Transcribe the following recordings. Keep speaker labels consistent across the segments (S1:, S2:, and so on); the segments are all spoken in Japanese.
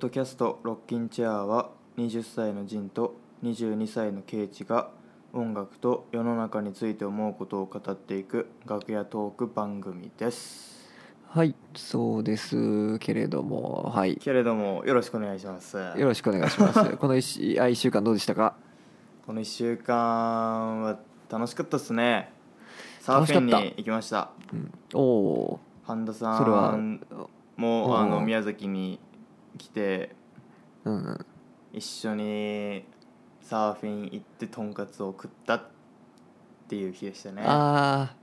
S1: ドキャスト「ロッキンチェア」は20歳のジンと22歳のケイチが音楽と世の中について思うことを語っていく楽屋トーク番組です。
S2: はいそうですけれどもはい。
S1: けれどもよろしくお願いします。
S2: よろしくお願いします。この 1, 1週間どうでしたか？
S1: この1週間は楽しかったですね。サーフィンに行きました。
S2: うん、おお
S1: 半田さん
S2: お
S1: もあの
S2: うん
S1: 宮崎に来て
S2: ーうんうん
S1: 一緒にサーフィン行ってとんかつを食ったっていう日でしたね。
S2: あー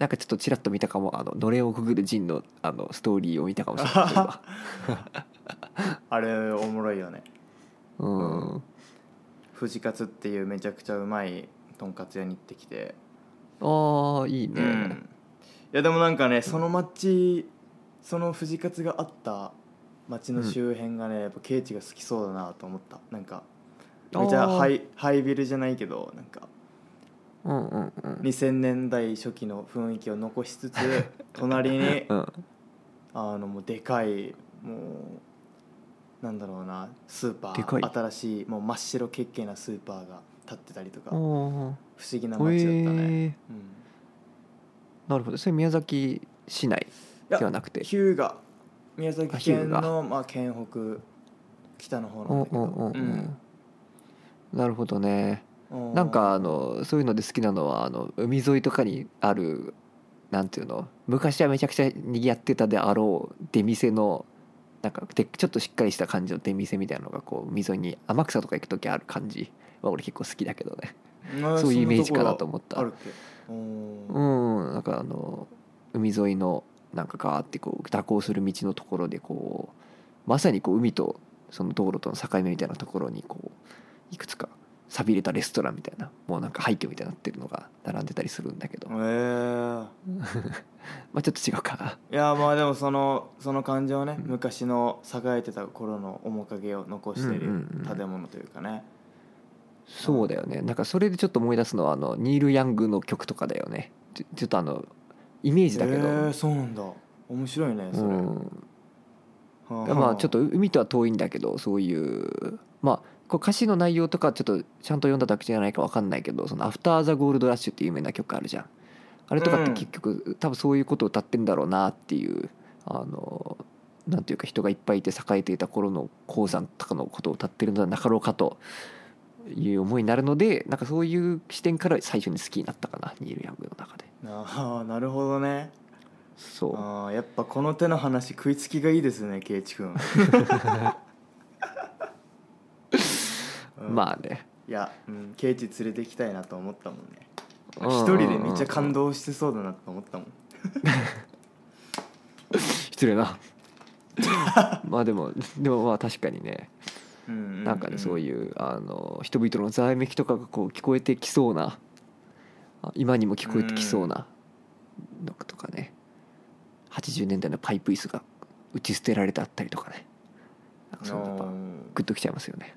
S2: なんかちょっとちらっと見たかも。あののれんをくぐるジンのあのストーリーを見たかもしれない。
S1: あれおもろいよね。
S2: うん。
S1: 富士カツっていうめちゃくちゃうまいとんかつ屋に行ってきて、
S2: ああいいね、
S1: うん。いやでもなんかねその町その富士カツがあった町の周辺がね、やっぱケイチが好きそうだなと思った。なんかめちゃハイハイビルじゃないけどなんか
S2: うんうんうん。
S1: 2000年代初期の雰囲気を残しつつ 隣に
S2: うん。
S1: あのもうでかいもうなんだろうなスーパー。新しいもう真っ白けっけなスーパーが立ってたりとか。不
S2: お
S1: 思議な
S2: ー
S1: 街だったね、うん。
S2: なるほど。それ宮崎市内ではなくて。
S1: 日向宮崎県
S2: 向
S1: のまあ県北北の方なんだけど。
S2: うんうんうんう。ん。なるほどね。
S1: うん。
S2: なんかあのそういうので好きなのはあの海沿いとかにあるなんていうの？昔はめちゃくちゃにぎわってたであろう出店のなんかでちょっとしっかりした感じの出店みたいなのがこう海沿いに天草とか行く時ある感じは俺結構好きだけどね。
S1: あ
S2: そういうイメージかなと思った。
S1: うん。
S2: なんかあの海沿いのなんかガーってこう蛇行する道のところでこうまさにこう海とその道路との境目みたいなところにこういくつか寂れたレストランみたいなもうなんか廃墟みたいになってるのが並んでたりするんだけど。
S1: へえ
S2: まあちょっと違うかない
S1: やまあでもそのその感じをね、
S2: うん。
S1: 昔の栄えてた頃の面影を残している
S2: うんうんうん
S1: 建物というかね、
S2: そうだよね。なんかそれでちょっと思い出すのはあのニール・ヤングの曲とかだよね。ちょっとあのイメージだけど、
S1: へえそうなんだ。面白いねそれ、
S2: うん
S1: はあ
S2: まあ。ちょっと海とは遠いんだけどそういう。まあこう歌詞の内容とかちょっとちゃんと読んだだけじゃないか分かんないけど「そのアフター・ザ・ゴールド・ラッシュ」っていう有名な曲あるじゃん。あれとかって結局、多分そういうことを歌ってんだろうなっていうあのなんていうか人がいっぱいいて栄えていた頃の鉱山とかのことを歌ってるのではなかろうかという思いになるのでなんかそういう視点から最初に好きになったかなニール・ヤングの中で
S1: ああなるほどね。
S2: そう。
S1: ああやっぱこの手の話食いつきがいいですね圭一君。うん
S2: まあね。
S1: いや、うん、連れて行きたいなと思ったもんね。
S2: うん。
S1: 一人でめっちゃ感動してそうだなと思ったもん。
S2: 失礼な。まあでもでもまあ確かにね。
S1: うん
S2: なんかねそう
S1: い
S2: いうあの人々のざわめきとかがこう聞こえてきそうなあ今にも聞こえてきそうなのとかね。80年代のパイプ椅子が打ち捨てられてあったりとかね。なんかそやっぱグッときちゃいますよね。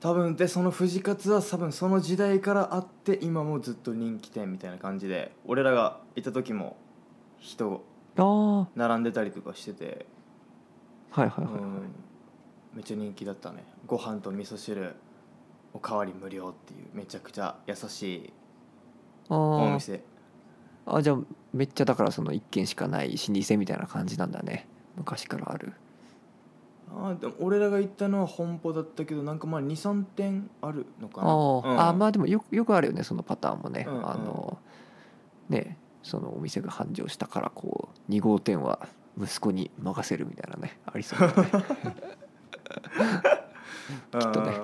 S1: 多分でその藤カツは多分その時代からあって今もずっと人気店みたいな感じで俺らがいた時も人並んでたりとかしてて、
S2: いはいはい、
S1: うん、めっちゃ人気だったね。ご飯と味噌汁おかわり無料っていうめちゃくちゃ優しいお
S2: あ
S1: 店。
S2: ああじゃあめっちゃだからその一軒しかない老舗みたいな感じなんだね。昔からある。
S1: あーでも俺らが行ったのは本舗だったけどなんかまあ23店あるのかな。
S2: あー、
S1: うん。
S2: あまあでもよくよくあるよねそのパターンもね、
S1: うんうん。
S2: あのねそのお店が繁盛したからこう2号店は息子に任せるみたいなねありそうだね。
S1: き
S2: っとね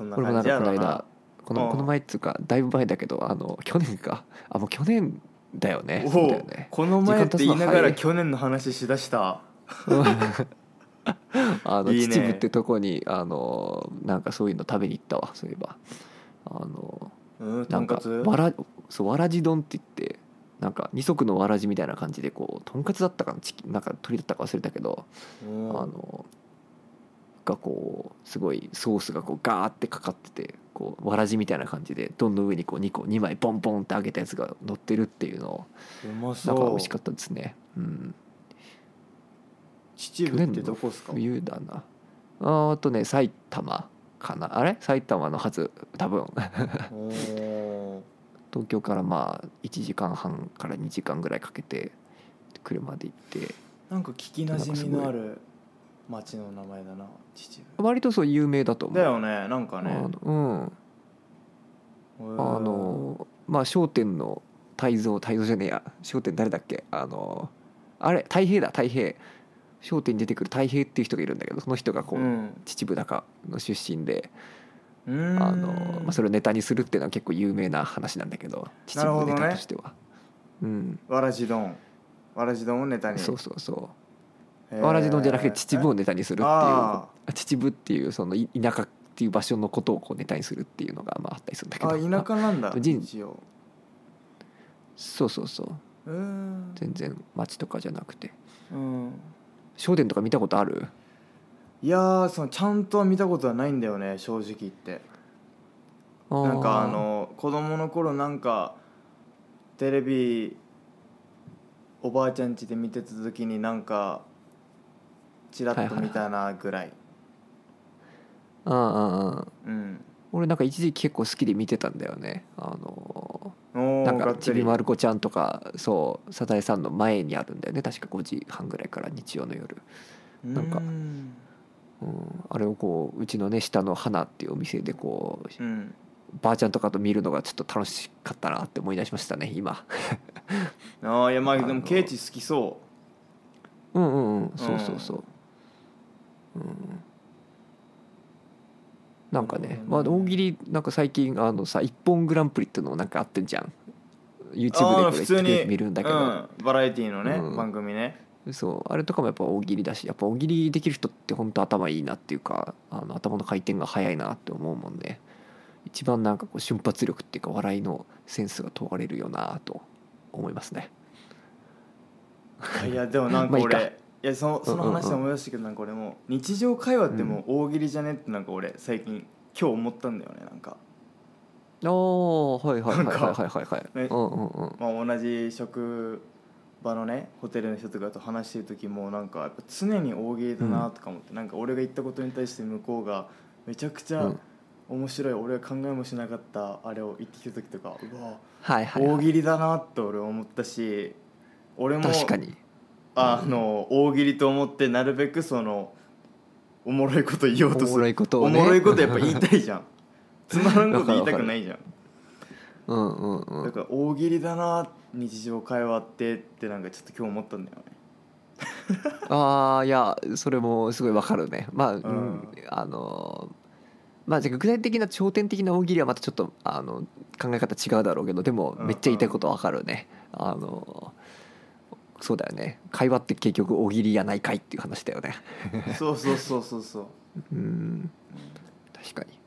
S1: そんな
S2: これもなんかこの間この
S1: うん。
S2: この前っつうかだいぶ前だけどあの去年か。あもう去年だよね
S1: お
S2: そうだよね。
S1: この前って言いながら
S2: 時間経つの早い。
S1: 去年の話しだした。
S2: あの
S1: いいね。
S2: 秩父ってとこにあのなんかそういうの食べに行ったわそういえば。あの
S1: うんと
S2: なんんか
S1: かつ？
S2: わらそうわらじ丼って言ってなんか二足のわらじみたいな感じでこうとんかつだったかなチキンなんか鶏だったか忘れたけど、
S1: うん。
S2: あのがこうすごいソースがこうガーってかかっててこうわらじみたいな感じで丼の上にこう2個2枚ポンポンって揚げたやつが乗ってるっていうのをなんか美味しかったですね。うん。
S1: 秩父ってどこっすか？
S2: 冬だな。あーとね埼玉かな。あれ？埼玉のはず多分。東京からまあ1時間半から2時間ぐらいかけて車で行って。
S1: なんか聞きなじみのある町の名前だな秩
S2: 割とそう有名だと思う。
S1: 父だよねなんかね。
S2: あのうん。あのまあ『笑点』の泰造泰造じゃねえや『笑点』誰だっけ？あのあれ太平だ太平『笑点』に出てくる太平っていう人がいるんだけどその人がこう、
S1: うん。
S2: 秩父高の出身で。あの、まあ、それをネタにするっていうのは結構有名な話なんだけど秩父のネタとしては、うん。
S1: わらじ丼。わらじ丼をネタに。
S2: そうそうそうわらじ丼じゃなくて秩父をネタにするっていう
S1: あ
S2: 秩父っていうそのい田舎っていう場所のことをこうネタにするっていうのがまああったりするんだけど。
S1: あ田舎なんだ
S2: 人
S1: 一応。
S2: そうそうそう。全然町とかじゃなくて。
S1: うん『
S2: 笑点』とか見たことある？
S1: いやーそのちゃんとは見たことはないんだよね正直言って。なんかあの子供の頃なんかテレビおばあちゃん家で見てた時になんかチラッと見たなぐらい。
S2: うん。うんうん
S1: うん。
S2: 俺なんか一時期結構好きで見てたんだよね。あのなんかちびまる子ちゃんとかそうサザエさんの前にあるんだよね。確か5時半ぐらいから日曜の夜、なんか
S1: うーん。
S2: うん、あれをこううちのね下の花っていうお店でこう
S1: うん。
S2: ばあちゃんとかと見るのがちょっと楽しかったなって思い出しましたね今。
S1: ああいやまあでもケイチ好きそ
S2: う。んうんうん。そうそうそう。うんなんかね、まあ、大喜利なんか最近あのさ「一本グランプリ」っていうのなんかあってんじゃん。
S1: う
S2: YouTube で
S1: 普通に。
S2: 見るんだけど、
S1: うん、バラエティーのね、
S2: うん。
S1: 番組ね。
S2: そう。あれとかもやっぱ大喜利だしやっぱ大喜利できる人って本当頭いいなっていうかあの頭の回転が速いなって思うもんで。一番なんかこう瞬発力っていうか笑いのセンスが問われるよなと思いますね。
S1: いやでもなんか 俺、
S2: まあい
S1: やそのその話で思い出したけどなんか俺も日常会話ってもう大喜利じゃねってなんか俺最近今日思ったんだよねなんか。
S2: ああはいはいはいはいはいはい。はい
S1: ね
S2: うんうんうん。
S1: まあ同じ職場のねホテルの人とかと話してる時もなんかやっぱ常に大喜利だなとか思って、なんか俺が言ったことに対して向こうがめちゃくちゃ
S2: うん。
S1: 面白い、俺が考えもしなかったあれを言ってきた時とかうわ
S2: はいはいはい。
S1: 大喜利だなって俺思ったし俺も
S2: 確かに
S1: あの大喜利と思ってなるべくそのおもろいこと言おうと
S2: おもろ
S1: する
S2: いことをね。
S1: おもろいことやっぱ言いたいじゃん。つまらんこと言いたくないじゃん。
S2: うんうんうん。
S1: だから大喜利だな日常会話ってってなんかちょっと今日思ったんだよね。
S2: ああいやそれもすごいわかるね。まあ、うん
S1: ん。
S2: あのまあじゃあ具体的な頂点的な大喜利はまたちょっとあの考え方違うだろうけどでも
S1: うん。
S2: めっちゃ言いたいことわかるね、あのそうだよね。会話って結局大喜利やないかいっていう話だよね。
S1: そうそうそうそうそう。
S2: うん。確かに、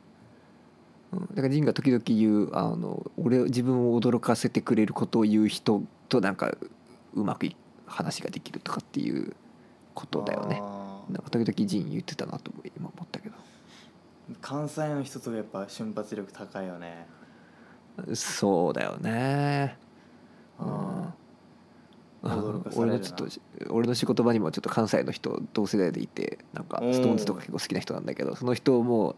S2: うん、だから仁が時々言うあの俺自分を驚かせてくれることを言う人となんかうまくい話ができるとかっていうことだよね。
S1: あ
S2: なんか時々仁言ってたなと今思ったけど。
S1: ー関西の人とやっぱ瞬発力高いよね。
S2: そうだよね。
S1: あ驚かされるな
S2: 俺のちょっと俺の仕事場にもちょっと関西の人同世代でいてなんかストーンズとか結構好きな人なんだけどその人も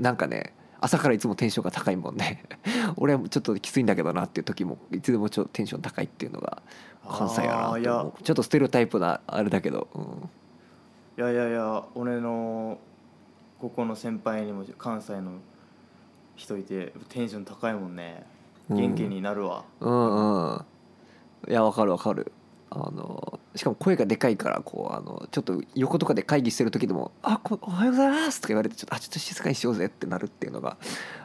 S2: なんかね朝からいつもテンションが高いもんね 俺はちょっときついんだけどなっていう時もいつでもちょっとテンション高いっていうのが関西やなって
S1: あーいや。
S2: 思うちょっとステレオタイプなあれだけど、うん、
S1: いやいやいや俺のここの先輩にも関西の人いてテンション高いもんね。元気になるわ、
S2: うんうんいやわかるわかる。あのしかも声がでかいからこうあのちょっと横とかで会議してる時でも「あこおはようございます」とか言われてちょっとあちょっと静かにしようぜってなるっていうのが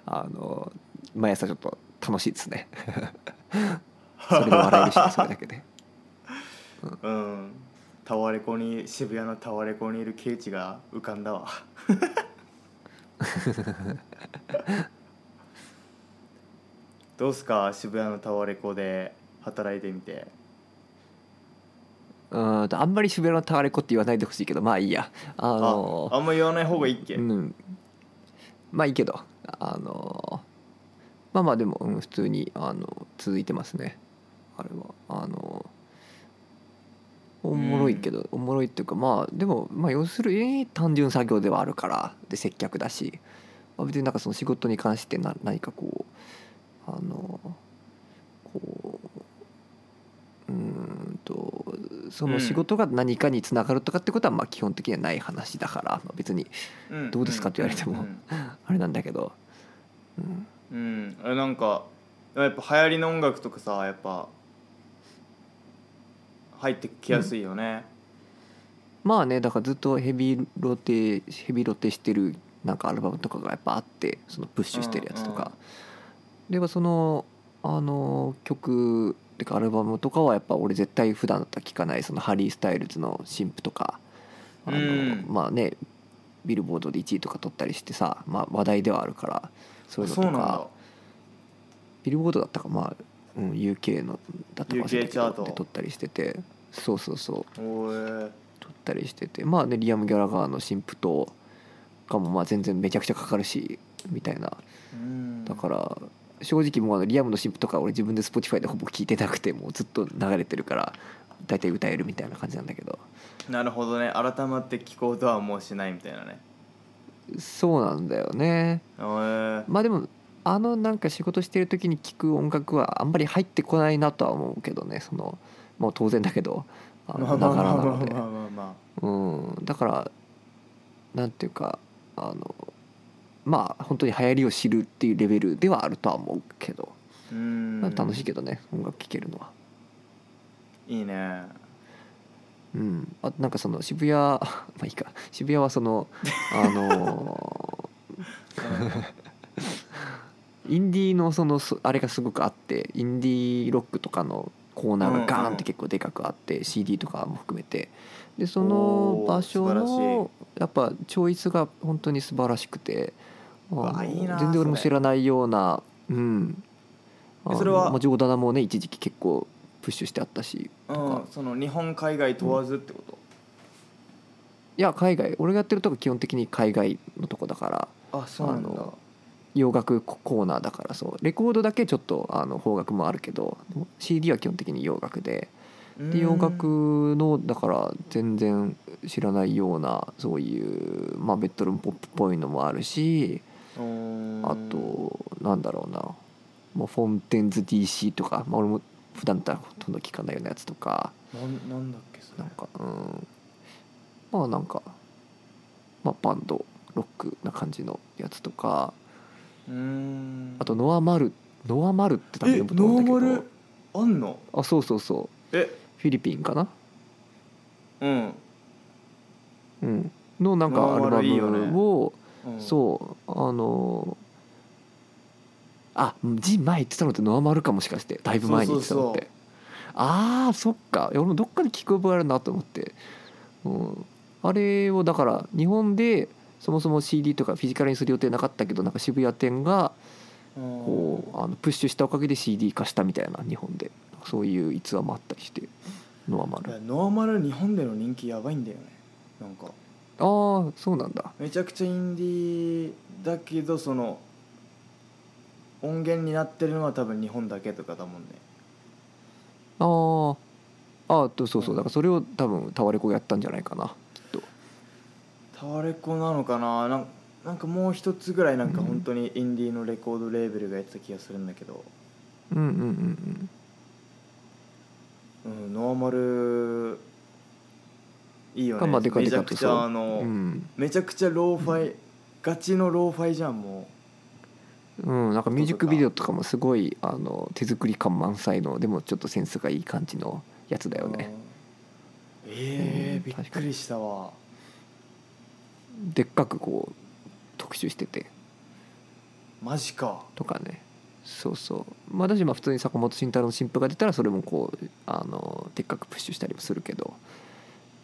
S2: あの毎朝ちょっと楽しいですね。それで笑えるしそれだけで。
S1: うん。タワレコに渋谷のタワレコにいるケイチが浮かんだわ。どうすか渋谷のタワレコで働いてみて。
S2: うんとあんまり渋谷のタワレコって言わないでほしいけどまあいいや。あ
S1: あ
S2: の
S1: あんま言わない方がいいっけ、
S2: うん、まあいいけどあのまあまあでも、うん、普通にあの続いてますね。あれは。あのおもろいけど、おもろいっていうかまあでもまあ要するに単純作業ではあるからで接客だし、まあ、別になんかその仕事に関してな何かこうあのこううーんとその仕事が何かにつながるとかってことはまあ基本的にはない話だから、まあ、別に
S1: うん。
S2: どうですかって言われても
S1: うん。
S2: あれなんだけど、うん、
S1: うん、あれなんかやっぱ流行りの音楽とかさやっぱ入ってきやすいよね、
S2: まあねだからずっとヘビーロテヘビーロテしてるなんかアルバムとかがやっぱあってそのプッシュしてるやつとか、ではそのあの曲ってかアルバムとかはやっぱ俺絶対普段だったら聴かないそのハリー・スタイルズの新譜とかあの、
S1: うん。
S2: まあねビルボードで1位とか取ったりしてさ、まあ、話題ではあるからそういうのとか。ビルボードだったかまあ、うん、UK のだったか忘れたで取ったりしてて。そうそうそう。
S1: おえ
S2: 撮ったりしてて。まあねリアム・ギャラガーの新譜とかもまあ全然めちゃくちゃかかるしみたいな。
S1: うん。
S2: だから正直もうあのリアムの新譜とか俺自分で Spotify でほぼ聴いてなくてもうずっと流れてるから大体歌えるみたいな感じなんだけど。
S1: なるほどね。改まって聞こうとはもうしないみたいなね。
S2: そうなんだよね。まあでもあのなんか仕事してる時に聴く音楽はあんまり入ってこないなとは思うけどね。そのもう当然だけどあのながらなので。だからなんていうかあのまあ本当に流行りを知るっていうレベルではあるとは思うけど、
S1: うん。
S2: まあ楽しいけどね音楽聴けるのは。
S1: いいね。
S2: うん、あなんかその渋谷 まあいいか。渋谷はそのあの インディーのそのそあれがすごくあってインディーロックとかのコーナーがガーンって結構でかくあって CD とかも含めて。でその場所のやっぱチョイスが本当に素晴らしくて
S1: わいいな
S2: 全然俺も知らないようなうん。
S1: それは
S2: まあ、ジョーダナもね一時期結構プッシュしてあったしとか
S1: うん、その日本海外問わずってこと、
S2: いや海外。俺がやってるとこ基本的に海外のとこだから
S1: あそうなんだ。
S2: 洋楽ココーナーだからそう。レコードだけちょっとあの邦楽もあるけど CD は基本的に洋楽で。で洋楽のだから全然知らないようなそういう、まあ、ベッドルームポップっぽいのもあるしあとなんだろうな。もうフォンテンズ DC とか、まあ、俺も普段だったらほとんど聞かないようなやつとか。
S1: なんなんだっけそれ。
S2: なんかうん。まあなんか、まあ、バンドロックな感じのやつとか。
S1: うーん。
S2: あとノア・マルノア・マルって多分
S1: え
S2: 読むと思うんだけど。
S1: ルあんの？
S2: あそうそうそう。
S1: え。
S2: フィリピンかな？
S1: うん、
S2: うん。のなんかアルバムを
S1: うん、
S2: そうあのあジン前言ってたのってノアマルかもしかしてだいぶ前に言ってたのって。ああそっか。俺もどっかで聞く覚えあるなと思って、うん、あれをだから日本でそもそも CD とかフィジカルにする予定なかったけどなんか渋谷店がこうあのプッシュしたおかげで CD 化したみたいな日本で。そういう逸話もあったりしてノアマル。
S1: ノーマル日本での人気やばいんだよね。なんか
S2: ああそうなんだ。
S1: めちゃくちゃインディーだけどその音源になってるのは多分日本だけとかだもんね。
S2: あー。あーとそうそう。だからそれを多分タワレコやったんじゃないかなきっと。
S1: タワレコなのかな？なんなんかもう一つぐらいなんか
S2: うん。
S1: 本当にインディーのレコードレーベルがやってた気がするんだけど、
S2: うんうんうん。
S1: うん、ノーマルいいよね。
S2: がまあでかで
S1: めちゃくちゃあの、
S2: うん、
S1: めちゃくちゃローファイ、ガチのローファイじゃんも
S2: う。ん、なんかミュージックビデオとかもすごいあの手作り感満載のでもちょっとセンスがいい感じのやつだ
S1: う
S2: よね。
S1: うんええ
S2: うん
S1: びっくりしたわ。
S2: でっかくこう特集してて。
S1: マジか。
S2: とかね。そうそう。まあ私まあ普通に坂本慎太郎の新譜が出たらそれもこうあのでっかくプッシュしたりもするけど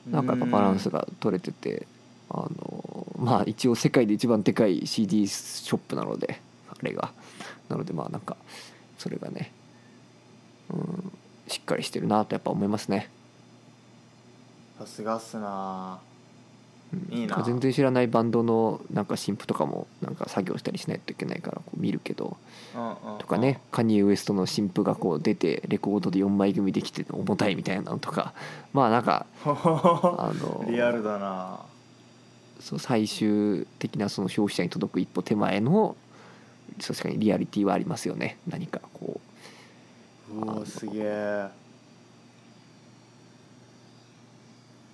S2: なんかやっぱバランスが取れててあのまあ一応世界で一番でかい CD ショップなのであれが。なのでまあなんかそれがねうんしっかりしてるなとやっぱ思いますね。
S1: さすがっすな。いいな。
S2: 全然知らないバンドのなんか新譜とかもなんか作業したりしないといけないからこう見るけどとかねカニエ・ウエストの新譜がこう出てレコードで4枚組できて重たいみたいなのとか まあなんか あの
S1: リアルだな。
S2: そう最終的なその消費者に届く一歩手前の確かにリアリティはありますよね。何かこ
S1: うおーすげえ
S2: う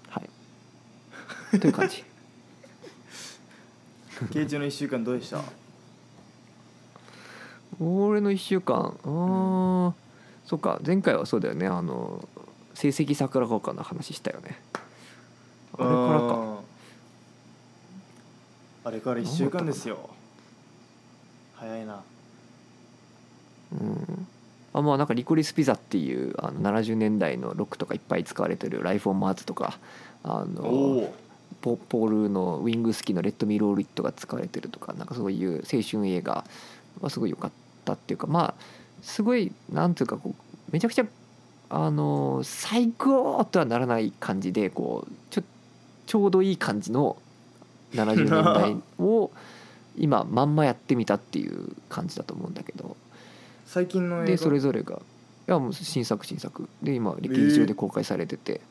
S2: はいという感じ。
S1: ケイチの1週間どうでした？
S2: 俺の1週間。あー、そっか。前回はそうだよね。あの成績桜効果の話したよね。あれからか。
S1: うんあれから1週間ですよ。早いな。
S2: うん。あまあなんかリコリスピザっていうあの70年代のロックとかいっぱい使われてる「ライフ・オン・マーズ」とかあ
S1: お
S2: の
S1: お
S2: ポポールの「ウィングス期の Let Me Roll It」が使われてるとかなんかそういう青春映画はすごい良かったっていうかまあすごいなんていうかこうめちゃくちゃあの最高とはならない感じでこうちょちょうどいい感じの70年代を今まんまやってみたっていう感じだと思うんだけど。
S1: 最近の映画？
S2: でそれぞれが。いやもう新作新作。で今劇場で公開されてて、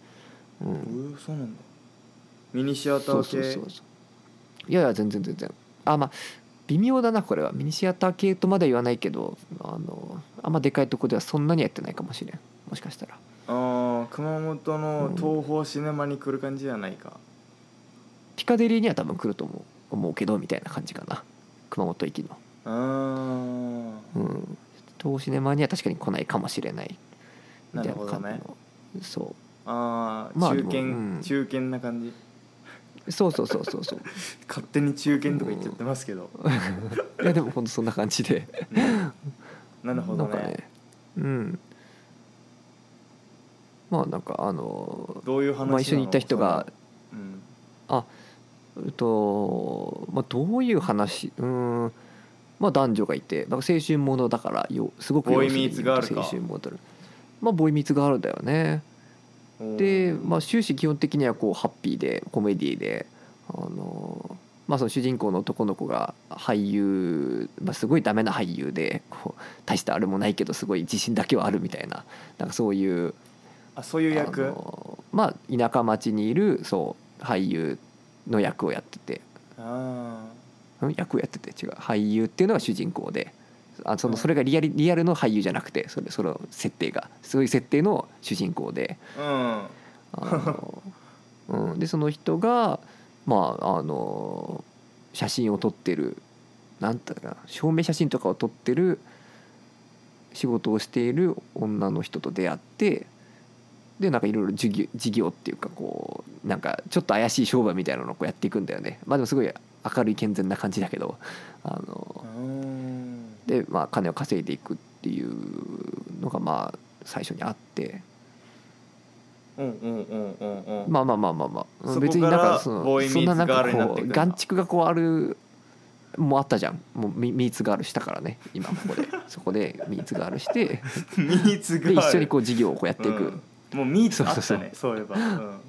S2: うん。
S1: えーそうなんだミニシアター系？
S2: そうそうそういやいや全然全然。あまあ微妙だなこれは。ミニシアター系とまでは言わないけどあのあんまでかいとこではそんなにやってないかもしれん。もしかしたら。
S1: あー熊本の東宝シネマに来る感じじゃないか、
S2: ピカデリーには多分来ると思う。思うけどみたいな感じかな。熊本行きの。
S1: あー。
S2: うん。東シネマには確かに来ないかもしれない。な感じの。
S1: なる
S2: そ
S1: あー
S2: まあ
S1: 中堅、
S2: うん。
S1: 中堅な感じ。
S2: うそうそうそうそうそう。
S1: 勝手に中堅とか言っちゃってますけど、
S2: いやでも本当そんな感じで。
S1: うん。なるほどね。
S2: なんかね。うん。まあなんかあの
S1: どういう話なの？
S2: まあ、一緒に行った人が
S1: そのうん。
S2: あえっと、まあ、どういう話？うん。まあ男女がいてなんか青春ものだからよすごく
S1: ボーイ
S2: 要するに
S1: ミーツガールか。
S2: 青春ものまあボーイミーツガールだよねで、まあ、終始基本的にはこうハッピーでコメディであのまあその主人公の男の子が俳優、まあ、すごいダメな俳優でこう大したあれもないけどすごい自信だけはあるみたいななんかそういう
S1: あそういう役？
S2: まあ田舎町にいるそう俳優の役をやってて。
S1: あ
S2: ん役をやってて違う俳優っていうのが主人公であその
S1: うん。
S2: それがリアリリアルの俳優じゃなくてそれその設定が。そういう設定の主人公で。
S1: あ
S2: あのうん、でその人がまああの写真を撮ってるなんていうのかな証明写真とかを撮ってる仕事をしている女の人と出会ってでなんかいろいろ事業っていうかこうなんかちょっと怪しい商売みたいなのをこうやっていくんだよね。まあでもすごい明るい健全な感じだけどあのでまあ金を稼いでいくっていうのがまあ最初にあって。
S1: うんうんうんうんうん。
S2: まあまあまあまあまあ。別になんかそのそんななんかこう眼蓄がこうあるもうあったじゃん。もうミミーツガールしたからね。今ここで。そこでミーツガールして。
S1: ミーツガール
S2: で一緒にこう事業をこうやっていく、
S1: うん。もうミーツあった
S2: そう
S1: ねそう。いえば、うん。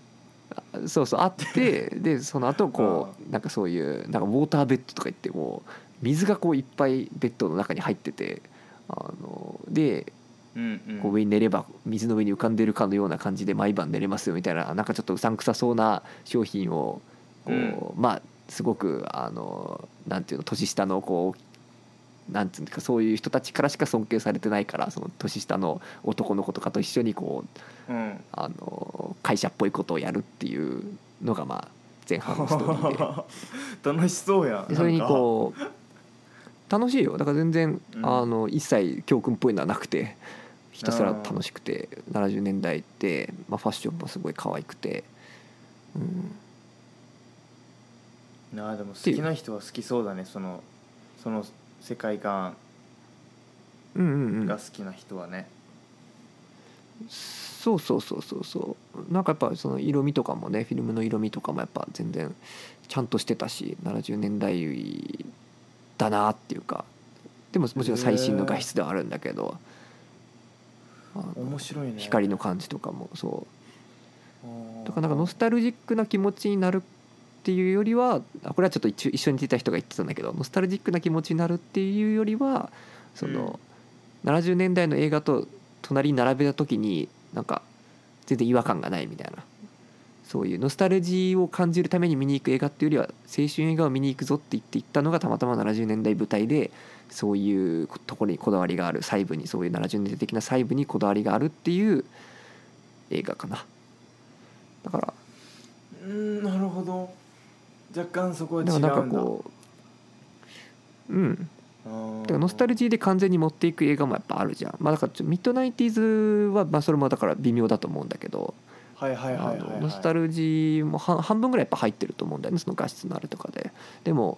S2: そうそうあってでその後こうなんかそういうなんかウォーターベッドとか言ってもう水がこういっぱいベッドの中に入っててあので
S1: うんうん。
S2: こう上に寝れば水の上に浮かんでるかのような感じで毎晩寝れますよみたいななんかちょっとうさんくさそうな商品をこう、まあすごくあのなんていうの年下のこうなんていうかそういう人たちからしか尊敬されてないからその年下の男の子とかと一緒にこう
S1: うん。
S2: あの会社っぽいことをやるっていうのがまあ前半のストーリーで。
S1: 楽しそうやん
S2: でそれにこう楽しいよ。だから全然、
S1: うん。
S2: あの一切教訓っぽいのはなくてひたすら楽しくて70年代って、まあ、ファッションもすごい可愛くて、うん、
S1: なあでも好きな人は好きそうだね。そのその世界観。
S2: うんうんうん。
S1: が好きな人はね、
S2: そうそうそうそうそう。なんかやっぱその色味とかもねフィルムの色味とかもやっぱ全然ちゃんとしてたし70年代だなっていうかでももちろん最新の画質ではあるんだけど、
S1: 面白いね。
S2: 光の感じとかもそう。
S1: あー。
S2: とかなんかノスタルジックな気持ちになるっていうよりはあこれはちょっと一緒にいた人が言ってたんだけどノスタルジックな気持ちになるっていうよりはその、70年代の映画と隣に並べた時になんか全然違和感がないみたいなそういうノスタルジーを感じるために見に行く映画っていうよりは青春映画を見に行くぞって言って行ったのがたまたま70年代舞台でそういうところにこだわりがある細部にそういう70年代的な細部にこだわりがあるっていう映画かな。だから
S1: うんなるほど。若干そこは違うんだ。
S2: なんかこううん。だからノスタルジーで完全に持っていく映画もやっぱあるじゃん。まあだからミッドナインティーズはまあそれもだから微妙だと思うんだけど
S1: はいはいはいはい、
S2: あ
S1: はい、
S2: のノスタルジーも半半分ぐらいやっぱ入ってると思うんだよねその画質のあれとかで。でも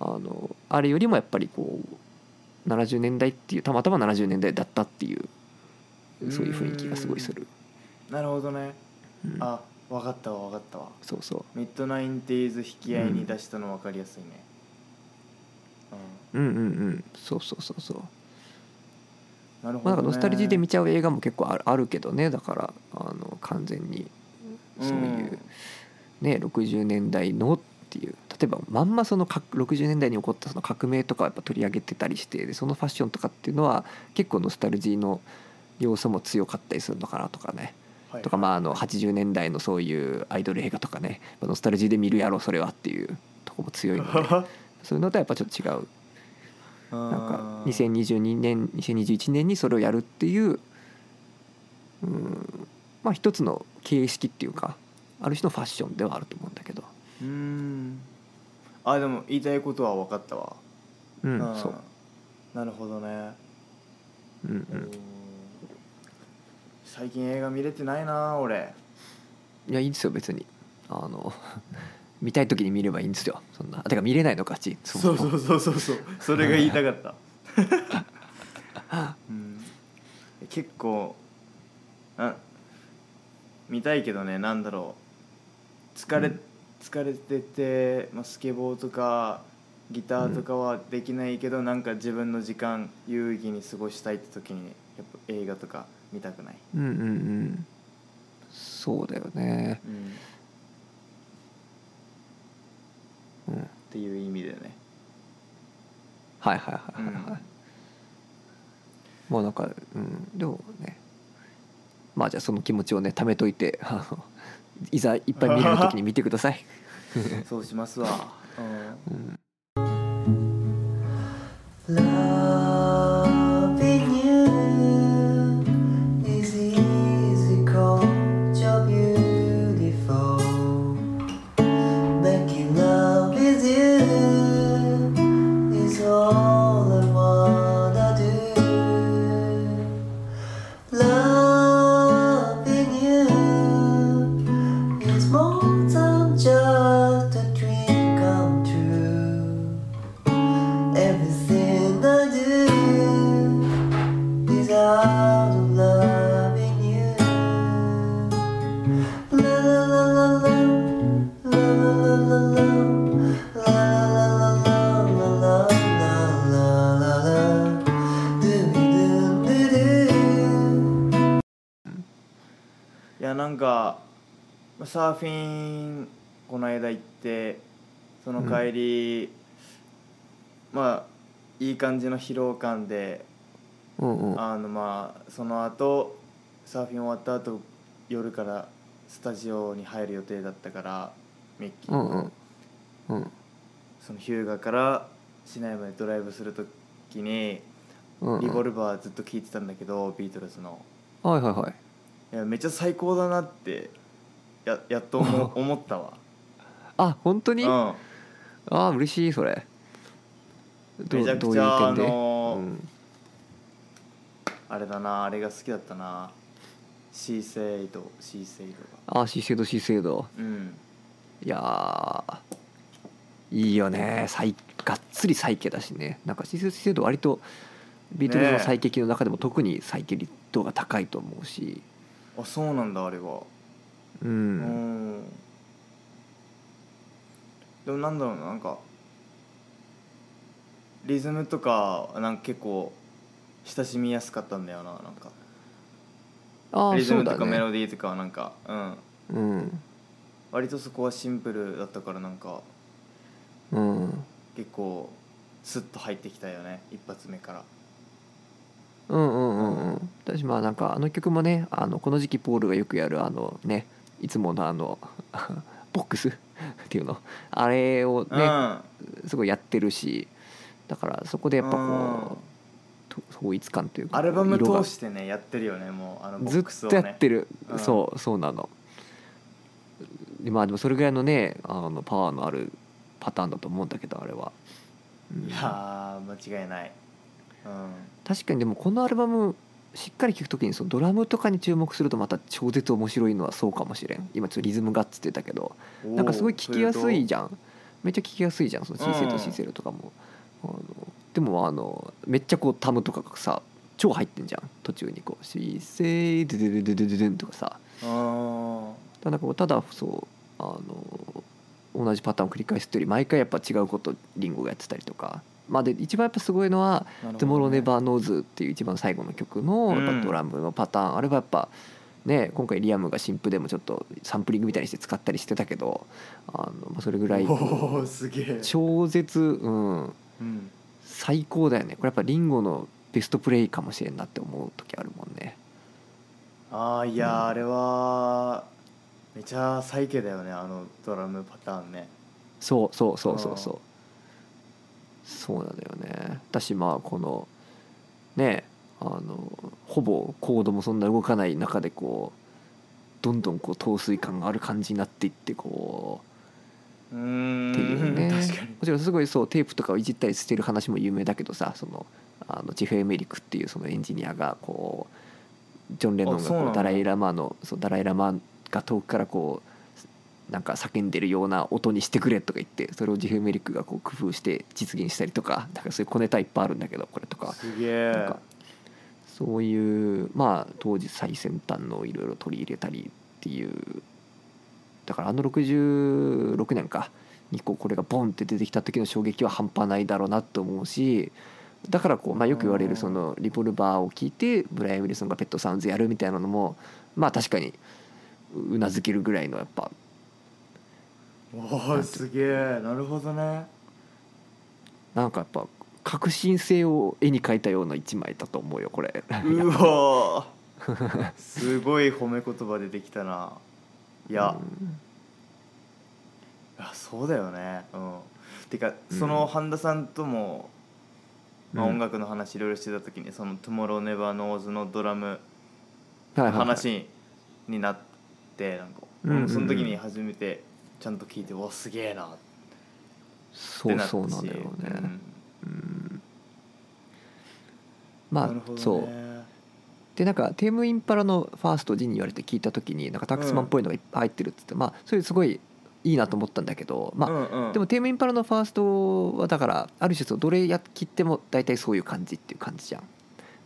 S2: あのあれよりもやっぱりこう70年代っていうたまたま70年代だったっていうそういう雰囲気がすごいする、
S1: なるほどね。
S2: うん。
S1: あ分かったわ分かったわ。
S2: そうそう。
S1: ミッドナインティーズ引き合いに出したの分かりやすいね、
S2: うん。うんうんそうそうそうそう。
S1: うん、なるほど、ね。
S2: まあ、なんかノスタルジーで見ちゃう映画も結構あるあるけどね。だからあの完全にそういう、ね60年代のっていう例えばまんまそのか60年代に起こったその革命とかをやっぱ取り上げてたりしてでそのファッションとかっていうのは結構ノスタルジーの要素も強かったりするのかなとかね。
S1: はい。
S2: とかまああの80年代のそういうアイドル映画とかね。まあノスタルジーで見るやろそれはっていうとこも強いので。そういうのとはやっぱちょっと違う
S1: な
S2: なんか2022年2021年にそれをやるっていううんまあ一つの形式っていうかある種のファッションではあると思うんだけど。
S1: うーん。あでも言いたいことは分かったわ。
S2: うん
S1: ん。
S2: そう。
S1: なるほどね、
S2: うんう
S1: うんん最近映画見れてないな俺。
S2: いやいいですよ別に。あの見たい時に見ればいいんですよ。そんな。てか見れないのかち
S1: そうそう。そうそうそうそれが言いたかった、うん、結構あ見たいけどねなんだろう。疲れ、
S2: うん。
S1: 疲れてて、まあ、スケボーとかギターとかはできないけど、なんか自分の時間有意義に過ごしたいって時にやっぱ映画とか見たくない、
S2: うんうんうん。そうだよね。
S1: うん、っ
S2: うん
S1: ていう意味でね。
S2: はいはいはいはいはい、
S1: うん。
S2: もうなんかうんでもねまあじゃあその気持ちをね貯めといてあのいざいっぱい見れる時に見てください、
S1: そうしますわ、うん。
S2: うん、
S1: ーフィンこの間行ってその帰り、まあいい感じの疲労感で
S2: うんうん。
S1: あのまあその後サーフィン終わった後夜からスタジオに入る予定だったからミッキー、
S2: うんうん。うん。
S1: そのヒューガから市内までドライブする時に
S2: うん
S1: リボルバーずっと聴いてたんだけどビートルズの。
S2: はいはいはい。
S1: いやめっちゃ最高だなってややっと思 思ったわ。
S2: あ本当に、
S1: うん。
S2: ああ嬉しいそれ。どう
S1: めちゃくちゃあ
S2: いう点で、
S1: のー
S2: うん。
S1: あれだなあれが好きだったな。シーセイドシーセイ
S2: ああシーセードシーセード。
S1: うん。
S2: いやーいいよね。サイがっつりサイケだしね。なんかシーセードシーセード割とビートルズの
S1: ねえ。
S2: サイケ機の中でも特にサイケ率度が高いと思うし。
S1: あそうなんだあれは
S2: う
S1: うん。んでもなんだろうななんかリズムとかなんか結構親しみやすかったんだよななんか。
S2: ああ
S1: リズムとかメロディーとかはなんかうん。
S2: うん。
S1: 割とそこはシンプルだったからなんか
S2: うん。
S1: 結構スッと入ってきたよね一発目から。
S2: うんうんうんうん。私まあなんかあの曲もねあのこの時期ポールがよくやるあのねいつものあの ボックス？っていうの？あれをね、すごいやってるしだからそこでやっぱこうと統一感というか
S1: アルバム通してねやってるよねもうあのボ
S2: ずっ
S1: ックスをね。
S2: とやってる、
S1: うん。
S2: そうそうなの。でまあでもそれぐらいのねあのパワーのあるパターンだと思うんだけどあれは、うん。
S1: いやー間違いない。うん。
S2: 確かにでもこのアルバムしっかり聴くときにそのドラムとかに注目するとまた超絶面白いのはそうかもしれん。今ちょっとリズムがっつってたけどなんかすごい聴きやすいじゃん。めっちゃ聴きやすいじゃんそのシーセルとシーセルとかも、あのでもあのめっちゃこうタムとかがさ超入ってんじゃん。途中にこう「シーセイドゥドゥドゥドゥドゥドゥン」とかさ。ただこうただそうあの同じパターンを繰り返すというより毎回やっぱ違うことリンゴがやってたりとかまあで一番やっぱすごいのは「
S1: なるほどね。
S2: Tomorrow Never Knows」っていう一番最後の曲のやっ
S1: うん
S2: ぱドラムのパターン、あれはやっぱね今回リアムが新譜でもちょっとサンプリングみたいにして使ったりしてたけどあのまあそれぐらい超絶、うん、
S1: うん。
S2: 最高だよね。これやっぱリンゴのベストプレイかもしれんなって思う時あるもんね。
S1: ああいやーあれはめちゃサイケだよねあのドラムパターンね。
S2: そうそうそうそうそうそうなんだよね。だしまあこのねあのほぼコードもそんな動かない中でこうどんどんこう陶酔感がある感じになっていってこ
S1: う
S2: っていうね。もちろんすごいそうテープとかをいじったりしてる話も有名だけどさそのあのジェフ・エメリックっていうそのエンジニアがこうジョン・レノンがこうダライ・ラマのそうダライ・ラマが遠くからこうなんか叫んでるような音にしてくれとか言ってそれをジェフ・エメリックがこう工夫して実現したりとかだからそういう小ネタいっぱいあるんだけどこれとか。なんかそういうまあ当時最先端のいろいろ取り入れたりっていうだからあの66年かにこうこれがボンって出てきた時の衝撃は半端ないだろうなと思うしだからこう、まあ、よく言われるそのリボルバーを聞いてブライアン・ウィルソンがペットサウンズやるみたいなのもまあ確かにうなずけるぐらいのやっぱ
S1: おおすげえなるほどね。
S2: なんかやっぱ革新性を絵に描いたような一枚だと思うよこれ。
S1: うわー。すごい褒め言葉出てきたな。いや、
S2: うん。
S1: いやそうだよね。うん。てか
S2: うん。
S1: その半田さんとも、まあ、
S2: うん。
S1: 音楽の話いろいろしてた時にその「Tomorrow Never Knows」のドラム
S2: はいはいはい。
S1: 話になってなんか
S2: うん。
S1: その時に初めてちゃんと聞いてうわすげえな。っ
S2: そう。そうなんだよね。
S1: うん。
S2: うん。まあ、
S1: ね。
S2: そう。でなんかテームインパラのファースト G に言われて聞いた時になんかタックスマンっぽいのがいっぱい入ってるっつって、まあそれすごいいいなと思ったんだけどまあ、
S1: うんうん。
S2: でもテームインパラのファーストはだからある種どれや切っても大体そういう感じっていう感じじゃん。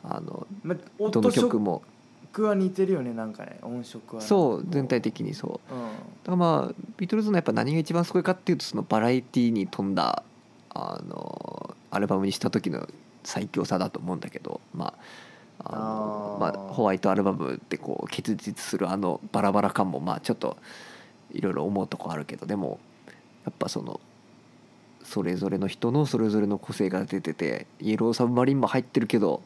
S2: あの
S1: ま
S2: ど
S1: 音
S2: の曲も
S1: 色は似てるよねなんかね音色はね。
S2: そう全体的にそう。
S1: うん。
S2: だからまあビートルズのやっぱ何が一番すごいかっていうとそのバラエティーに富んだあのアルバムにした時の最強さだと思うんだけどまああのまあ、ホワイトアルバムでこう結実するあのバラバラ感もまあちょっといろいろ思うとこあるけどでもやっぱそのそれぞれの人のそれぞれの個性が出ててイエローサブマリンも入ってるけど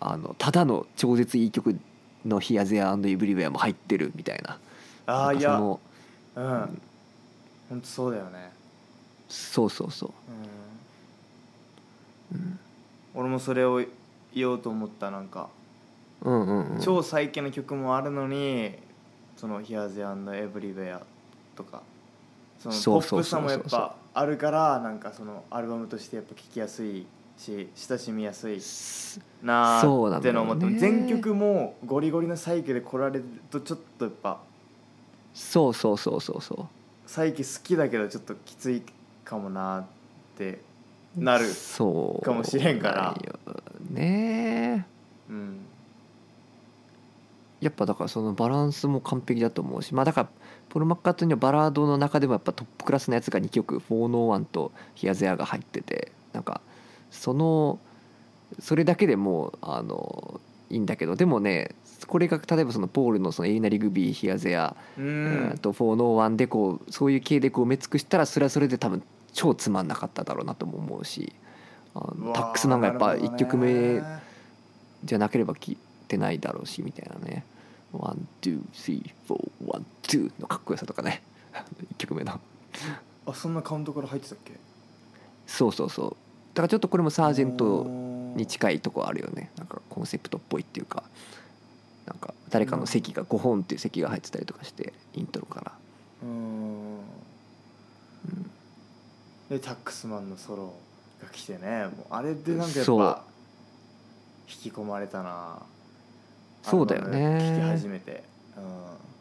S2: あのただの超絶いい曲の「ヒアゼアエブリウェア」も入ってるみたいな。
S1: ああいや。うん。本当そうだよね。
S2: そうそうそう、
S1: うん。
S2: うん、
S1: 俺もそれを言おうと思ったなんか。
S2: うんうんうん。
S1: 超最近の曲もあるのにその「Here's and Everywhere」とか。そのポップさもやっぱあるからなんかそのアルバムとしてやっぱ聴きやすいし親しみやすいなーってのを思って全曲もゴリゴリのサイケで来られるとちょっとやっぱ
S2: そうそうそうそうそ
S1: サイケ好きだけどちょっときついかもなって
S2: う
S1: なる
S2: そう
S1: かもしれんから。
S2: ね。
S1: うん。
S2: やっぱだからそのバランスも完璧だと思うしまあだからポール・マッカートニーのバラードの中でもやっぱトップクラスのやつが2曲「401」と「ヒアゼア」が入っててなんかそのそれだけでもうあのいいんだけど。でもねこれが例えばそのポールのその「エイナリグビーヒアゼア」と「フォーノーワン」でこうそういう系でこう埋め尽くしたらそれはそれで多分超つまんなかっただろうなとも思うしあの Taxman がやっぱ1曲目じゃなければ聴いてないだろうしみたいなね「 One, two, three, four, one, two」のかっこよさとかね。1曲目の。
S1: あそんなカウントから入ってたっけ？
S2: そうそうそう。だからちょっとこれもサージェントに近いとこあるよね。なんかコンセプトっぽいっていうか。なんか誰かの席が5本っていう席が入ってたりとかしてイントロから。
S1: うん。でタックスマンのソロが来てね。もうあれでなんかやっぱ引き込まれたな。
S2: そうだよね。
S1: アルバム聴き始めて。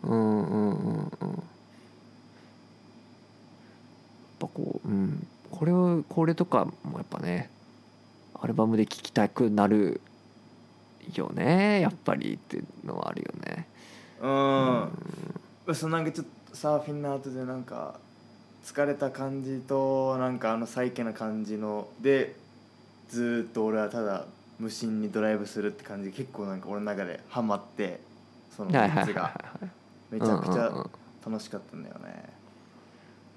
S1: うん。
S2: うんうんうんうん。やっぱこううんこれをこれとかもやっぱねアルバムで聴きたくなるよねやっぱりっていうのはあるよね。
S1: うん、そのなんかちょっとサーフィンの後でなんか疲れた感じとなんかあのサイケな感じのでずーっと俺はただ無心にドライブするって感じで結構なんか俺の中でハマってその
S2: はいはい
S1: 3つがめちゃくちゃ楽しかったんだよね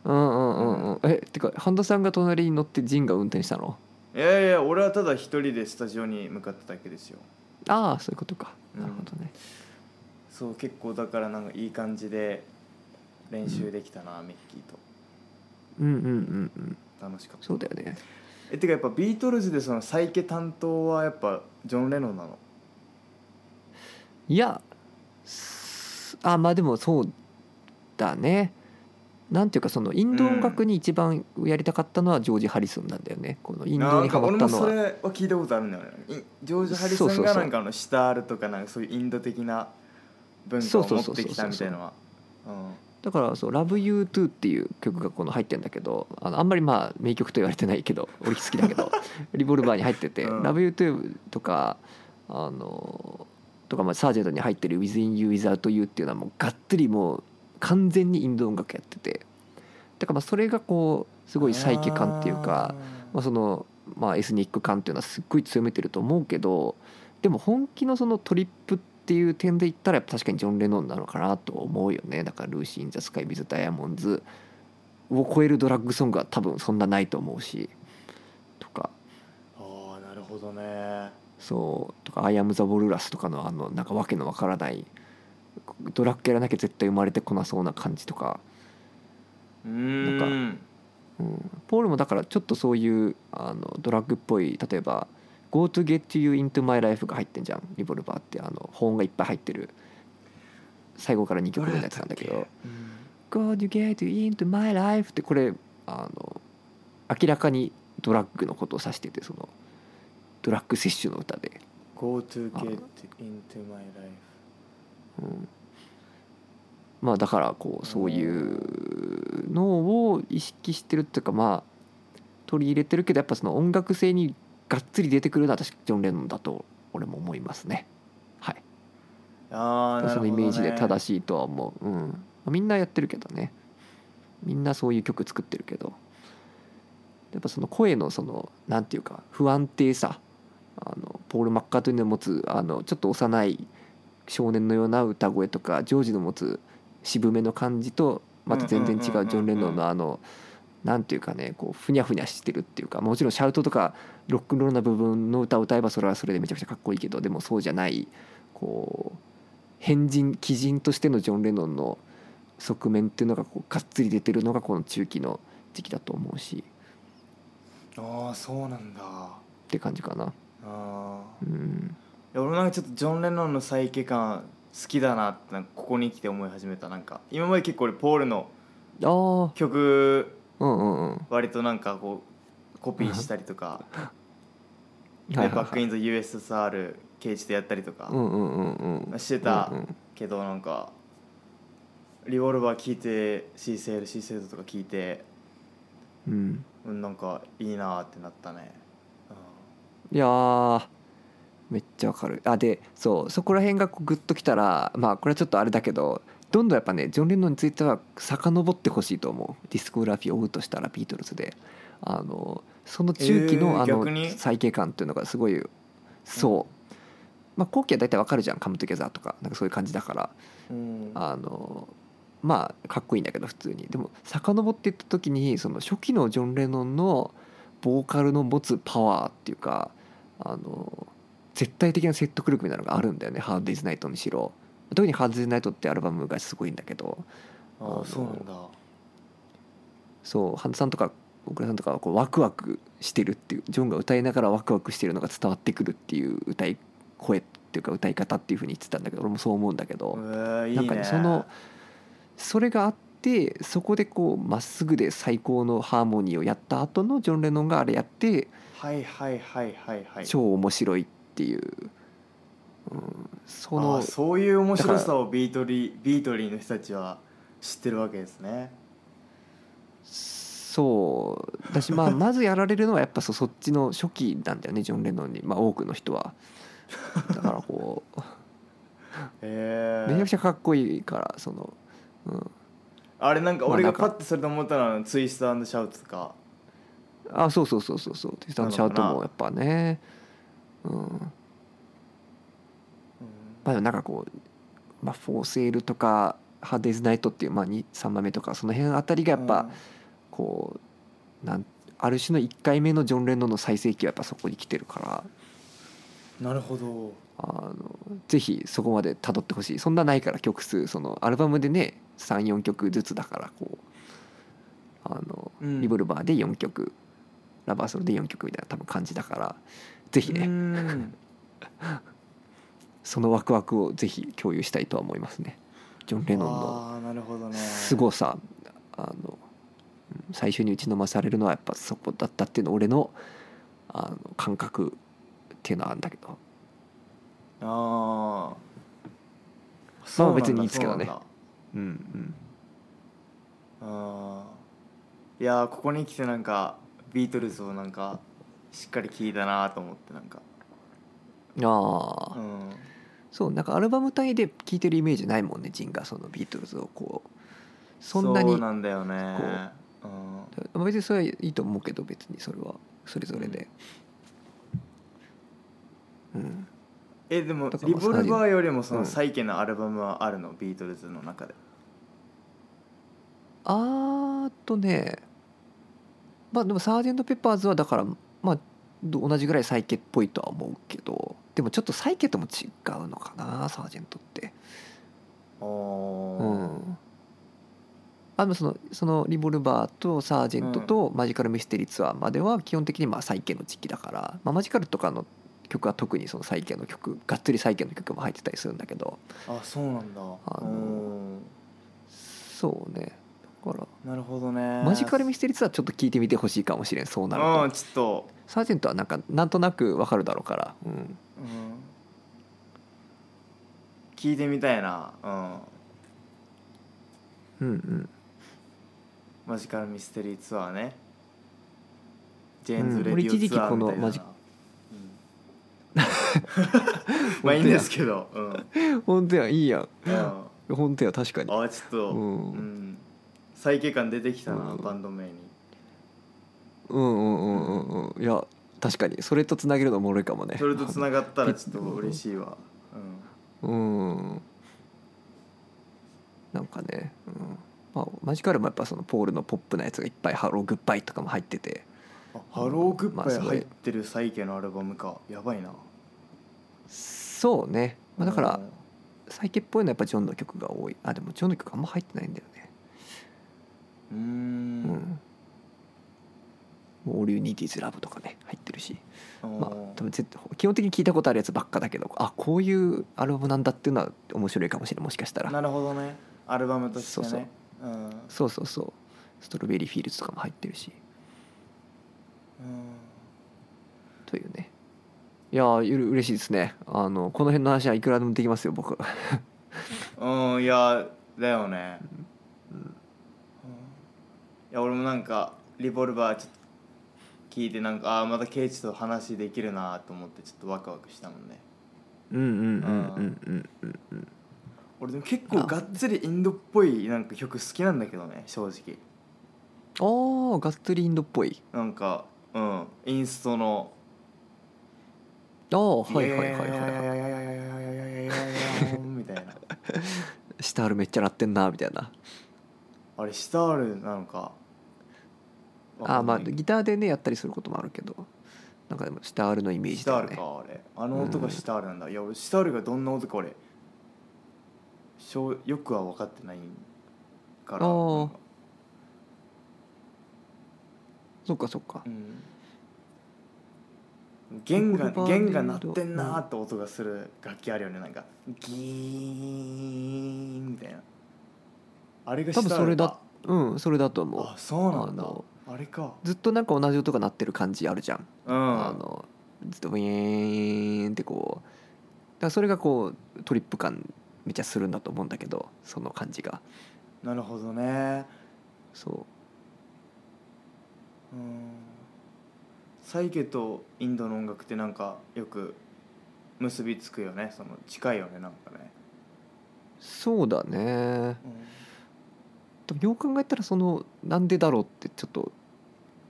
S2: うんうんうんうん。えてか半田さんが隣に乗ってジンが運転したの？
S1: いやいや俺はただ一人でスタジオに向かっただけですよ。
S2: ああそういうことか。
S1: うん。
S2: なるほどね。
S1: そう結構だからなんかいい感じで練習できたな、ミッキーと。
S2: うんうんうんうん。
S1: 楽しかった。
S2: そうだよね。
S1: えてかやっぱビートルズでそのサイケ担当はやっぱジョン・レノンなの？
S2: いやすあまあでもそうだねなんていうかそのインド音楽に一番やりたかったのはジョージ・ハリソンなんだよね。このインドにハマったの
S1: なんか俺もそ
S2: は
S1: れは聞いたことあるんだよ。ねいジョージ・ハリソンがなんかあのシタールとかなんかそういうインド的な文化を持ってきたみたいなのは。
S2: だからそう「LoveYou2」っていう曲がこの入ってんだけどあのあんまりまあ名曲と言われてないけど 俺好きだけどリボルバーに入ってて「
S1: うん。
S2: LoveYou2」とかあのとかまあサージェントに入ってる「Within You Without You」っていうのはもうがっつりもう完全にインド音楽やってて。だからまあそれがこうすごいサイケ感っていうかまあ、その、まあ、エスニック感っていうのはすっごい強めてると思うけどでも本気のそのトリップっていう点で言ったらやっぱ確かにジョン・レノンなのかなと思うよね。だから「 Lucy in the Sky with Diamonds」を超えるドラッグソングは多分そんなないと思うしとか。
S1: ああなるほどね。
S2: そう。とか「アイ・アム・ザ・ウォルラス」とかのあのなんかわけのわからないドラッグやらなきゃ絶対生まれてこなそうな感じとか。なん。うん、ポールもだからちょっとそういうあのドラッグっぽい例えば「Go to get you into my life」が入ってんじゃん。リボルバーってあの保音がいっぱい入ってる。最後から2曲目のやつなんだけど。
S1: うん「
S2: Go to get you into my life」ってこれあの明らかにドラッグのことを指しててそのドラッグ摂取の歌で、
S1: Go to
S2: あ
S1: get into my life
S2: うん、まあだからこうそういうのを意識してるっていうかまあ取り入れてるけどやっぱその音楽性にがっつり出てくるのは確かジョン・レノンだと俺も思いますね。はい。
S1: ああなるほど、ね、
S2: そのイメージで正しいとは思う、うん、みんなやってるけどね。みんなそういう曲作ってるけど。やっぱその声のそのなんていうか不安定さ。あのポール・マッカートニーの持つあのちょっと幼い少年のような歌声とかジョージの持つ渋めの感じとまた全然違うジョン・レノンのあのなんていうかねこうふにゃふにゃしてるっていうかもちろんシャウトとかロックンロールな部分の歌を歌えばそれはそれでめちゃくちゃかっこいいけどでもそうじゃないこう変人鬼人としてのジョン・レノンの側面っていうのがこうがっつり出てるのがこの中期の時期だと思うし。
S1: ああそうなんだ。
S2: って感じかな。
S1: ああ
S2: うん。
S1: いや俺もなんかちょっとジョン・レノンのサイケ感好きだなってなんかここに来て思い始めたなんか今まで結構俺ポールの
S2: ああ
S1: 曲
S2: うんうんうん。
S1: 割となんかこうコピーしたりとかで
S2: はいはい
S1: バック・イン・
S2: はい。
S1: ザ・ USSR ケイチでやったりとか
S2: うんうんうんうん。
S1: してた
S2: うんうん
S1: けどなんかリボルバー聴いて C セール C セールとか聴いて
S2: うん、
S1: うんなんかいいなってなったね
S2: いやーめっちゃわかる。あでそうそこら辺がこうグッときたらまあこれはちょっとあれだけどどんどんやっぱねジョン・レノンについては遡ってほしいと思う。ディスコグラフィーを追うとしたらビートルズで。あのその中期
S1: えー
S2: のあの
S1: サ
S2: イケ感っていうのがすごいそう。まあ後期は大体わかるじゃん「カムトゥギャザー」とか。なんかそういう感じだから。
S1: うん。
S2: あのまあかっこいいんだけど普通に。でも遡っていった時にその初期のジョン・レノンのボーカルの持つパワーっていうかあの絶対的な説得力みたいなのがあるんだよね「ハード・デイズ・ナイト」にしろ。特に「ハード・デイズ・ナイト」ってアルバムがすごいんだけど。
S1: あそうなんだ。
S2: そうハンドさんとか大倉さんとかはこうワクワクしてるっていうジョンが歌いながらワクワクしてるのが伝わってくるっていう歌い声っていうか歌い方っていうふうに言ってたんだけど俺もそう思うんだけど、なんかねそのそれがあってそこでこうまっすぐで最高のハーモニーをやった後のジョン・レノンがあれやって
S1: はいはいはいはいはい。
S2: 超面白いっていう、うん、そ
S1: あ
S2: の
S1: あそういう面白
S2: だ
S1: さをビートリービートリーの人たちは知ってるわけですね。
S2: そう。だしまあ まずやられるのはやっぱそそっちの初期なんだよねジョン・レノンに、まあ、多くの人は。だからこう。
S1: へえ
S2: めちゃくちゃかっこいいからその、うん、
S1: あれなんか俺がパッとそれと思ったのはツイストシャウトとか。
S2: あそうそうそうそうそう。テスタのシャウトもやっぱねうん。まあなんかこう、まあ、フォーセールとかハーデイズナイトっていう、まあ、3番目とかその辺あたりがやっぱこうなんある種の1回目のジョン・レノンの最盛期はやっぱそこに来てるから。
S1: うんなるほど。
S2: あのぜひそこまで辿ってほしい。そんなないから曲数そのアルバムでね34曲ずつだからこうあの、
S1: うん。
S2: リボルバーで4曲ラバーソルで4曲みたいな多分感じだからぜひ。
S1: う
S2: ね
S1: ん。
S2: そのワクワクをぜひ共有したいとは思いますね。ジョン・レノンの凄さあのうん最初に打ちのまされるのはやっぱそこだったっていうの俺のあの感覚っていうのはあるんだけど。
S1: ああ
S2: まあ別にいいですけどね。
S1: そうなんだ。
S2: うんうん。
S1: あー。いやーここに来てなんかビートルズをなんかしっかり聞いたなと思ってなんか。
S2: ああ、
S1: うん。
S2: そうなんかアルバム単位で聴いてるイメージないもんねジンがそのビートルズをこう。そんなに
S1: そうなんだよね。
S2: まあ別にそれはいいと思うけど別にそれは。それぞれで。うん。
S1: えでもリボルバーよりもそうの
S2: ん。
S1: サイケのアルバムはあるの？ビートルズの中で。
S2: あーとね。まあでもサージェント・ペッパーズはだからまあど同じぐらいサイケっぽいとは思うけどでもちょっとサイケとも違うのかなサージェントって。
S1: おー。
S2: うん。あのそのそのリボルバーとサージェントとマジカルミステリーツアーまでは基本的にまあサイケの時期だから、まあ、マジカルとかの曲は特にそのサイケの曲がっつりサイケの曲も入ってたりするんだけど。
S1: あそうなんだ。
S2: あの
S1: お
S2: そうね。だから。
S1: ーなるほどね。
S2: マジカルミステリーツアーちょっと聞いてみてほしいかもしれんそうなる
S1: うん
S2: と
S1: ちょっと
S2: サージェントはなんかなんとなくわかるだろうから、うん、
S1: うん。聞いてみたいな。うん。
S2: うんうん。
S1: マジカルミステリーツアーね。ジェーンズ・レディオツアーみたいな、
S2: このマジ
S1: うん。まあいいんですけど。うん、
S2: 本当やいいや
S1: うん、あ
S2: ん。本当や確かに。
S1: ちょっと、
S2: う
S1: うん。ん再景感出てきたな、
S2: うん。
S1: バンド名に
S2: うんうんうんうんうん。いや確かに。それとつなげるのおもろいかもね。
S1: それとつながったらちょっと嬉しいわ、
S2: うん。なんかね、うん。まあ、マジカルもやっぱそのポールのポップなやつがいっぱい「ハローグッバイ」とかも入ってて。Hello, Goodbye
S1: 入ってるサイケのアルバムか。やばいな。
S2: そうね、まあ、だからサイケっぽいのはやっぱジョンの曲が多い。あでもジョンの曲あんま入ってないんだよね。
S1: うんうー
S2: うんん「オール・ユニティズ・ラブ」とかね入ってるし。まあ多分基本的に聞いたことあるやつばっかだけどあこういうアルバムなんだっていうのは面白いかもしれないもしかしたら。
S1: なるほどね。アルバムとしてね。
S2: そうそう。
S1: うん。
S2: そうそうそう。 Strawberry Fields とかも入ってるし。というね。いやーゆる嬉しいですね。あのこの辺の話はいくらでもできますよ僕。
S1: うん、うん、いやだよね、うん。いや俺もなんかリボルバーちょっと聞いてなんかああまたケイチと話できるなと思ってちょっとワクワクしたもんね。
S2: うんうんうんうんうんうんうん
S1: 俺でも結構がっつりインドっぽいなんか曲好きなんだけどね正直。
S2: ああがっつりインドっぽい。
S1: なんかうんインストの。
S2: ああはいはいはい
S1: はいはい。
S2: はみ
S1: たいなシタる
S2: めっちゃ鳴ってんなみたいな
S1: あれシタるなのか
S2: あーまあギターでねやったりすることもあるけど。なんかでもシタールのイメー
S1: シター
S2: ジだよね
S1: ルかあれ。あの音がシタールなんだ、いや俺シタールがどんな音か俺しょうよくは分かってないから
S2: あー。
S1: なんか。
S2: そっかそっか。
S1: うん。弦が
S2: ボルバー
S1: 弦が鳴ってんなーって音がする楽器あるよね。なんかギーンみたいな。あれが
S2: 多分それだ
S1: か
S2: うんそれだと思う。
S1: あそうなんだ。
S2: あの
S1: あれか。
S2: ずっとなんか同じ音が鳴ってる感じあるじゃん、
S1: うん。
S2: あのずっとウィーンってこう。だからそれがこうトリップ感めっちゃするんだと思うんだけどその感じが。
S1: なるほどね。
S2: そう。
S1: うん。サイケとインドの音楽ってなんかよく結びつくよね。その近いよねなんかね、
S2: そうだねでもよく考えたらそのなんでだろうってちょっと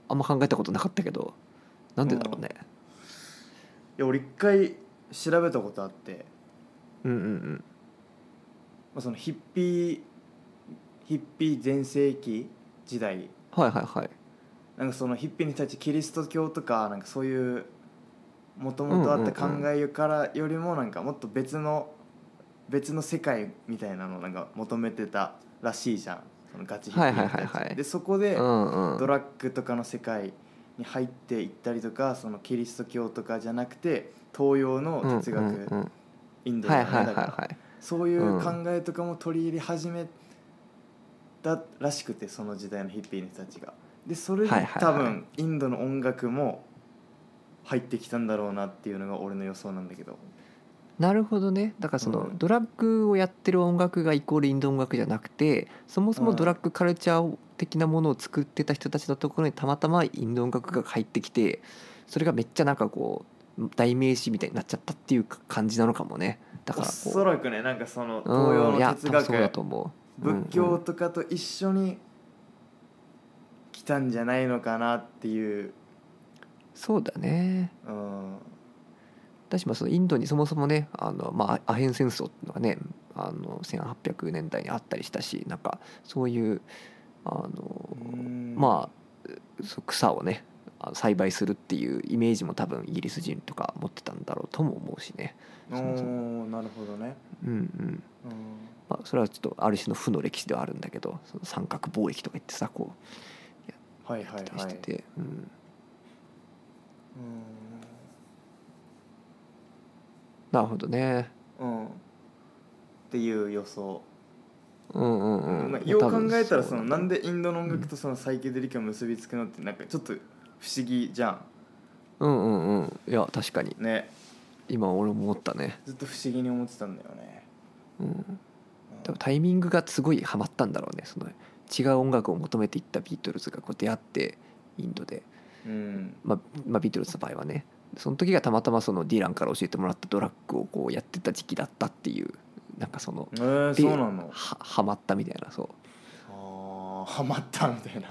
S2: あんま考えたことなかったけどなんでだろうね。
S1: いや俺一回調べたことあって、
S2: うんうんうん。
S1: まあ、そのヒッピーヒッピー全盛期時代。
S2: はいはいはい。
S1: なんかそのヒッピーに対してキリスト教とかなんかそういうもともとあった考えからよりもなんかもっと別の別の世界みたいなのをなんか求めてたらしいじゃんそのガチヒッピーの人たち
S2: はいはいはいはい。
S1: でそこでドラッグとかの世界に入っていったりとかそのキリスト教とかじゃなくて東洋の哲学、
S2: うんうんうん。
S1: インド
S2: はいはいはい
S1: だよねだから
S2: はい。
S1: そういう考えとかも取り入れ始めたらしくてその時代のヒッピーの人たちが。でそれで多分インドの音楽も入ってきたんだろうなっていうのが俺の予想なんだけど。
S2: なるほどね。だからその、
S1: うん。
S2: ドラッグをやってる音楽がイコールインド音楽じゃなくてそもそもドラッグカルチャー的なものを作ってた人たちのところにたまたまインド音楽が入ってきてそれがめっちゃなんかこう代名詞みたいになっちゃったっていう感じなのかもね。だから
S1: お
S2: こ
S1: そらくねなんかその
S2: う
S1: 東洋の哲
S2: 多分そうだ
S1: 学
S2: と思う。
S1: 仏
S2: うんうん
S1: 教とかと一緒に来たんじゃないのかなっていう。
S2: そうだね。
S1: うん
S2: 私もそのインドにそもそもねあの、まあ、アヘン戦争っていうのがねあの1800年代にあったりしたしなんかそういうあの
S1: うん。
S2: まあ草をね栽培するっていうイメージも多分イギリス人とか持ってたんだろうとも思うしね。
S1: なるほどね。
S2: うんうん。
S1: うん。
S2: まあそれはちょっとある種の負の歴史ではあるんだけどその三角貿易とか言ってさこ
S1: はいはいう
S2: やったり
S1: はい。
S2: してて、うん、
S1: うん
S2: なるほどね。
S1: うん、っていう予想、
S2: うんうんうん、
S1: まあ、よう考えたらそのなんでインドの音楽とそのサイケデリックが結びつくのってなんかちょっと不思議じゃ
S2: うんうんうん。いや確かに。
S1: んね。
S2: 今俺も思ったね。
S1: ずっと不思議に思ってたんだよね、
S2: うん
S1: うん。
S2: 多分タイミングがすごいハマったんだろうね。その違う音楽を求めていったビートルズがこう出会ってインドで、
S1: うん。
S2: まあまあ、ビートルズの場合はねその時がたまたまそのディランから教えてもらったドラッグをこうやってた時期だったっていうなんかその
S1: えー、
S2: で
S1: そうなの？
S2: ははまったみたいなそう。
S1: あーハマったみたいな。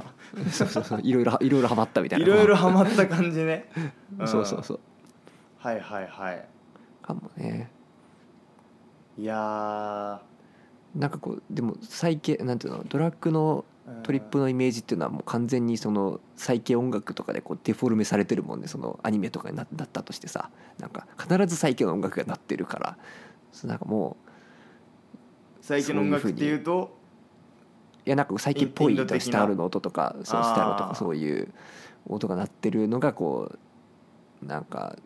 S2: そうそうそういろいろいろいろハマったみたいな。
S1: いろいろハマった感じね、ん
S2: そうそうそう。
S1: はいはいはい。
S2: かもね。
S1: いや
S2: なんかこうでも最系なんていうの？ドラッグの
S1: ー
S2: トリップのイメージっていうのはもう完全にその最系音楽とかでこうデフォルメされてるもんねそのアニメとかにななったとしてさなんか必ず最系の音楽が鳴ってるから。なんかも
S1: 最近の音楽っていうと？
S2: ういやなんか最近っぽいスタールの音とかそうスタールとかそういう音が鳴ってるのがこうなんか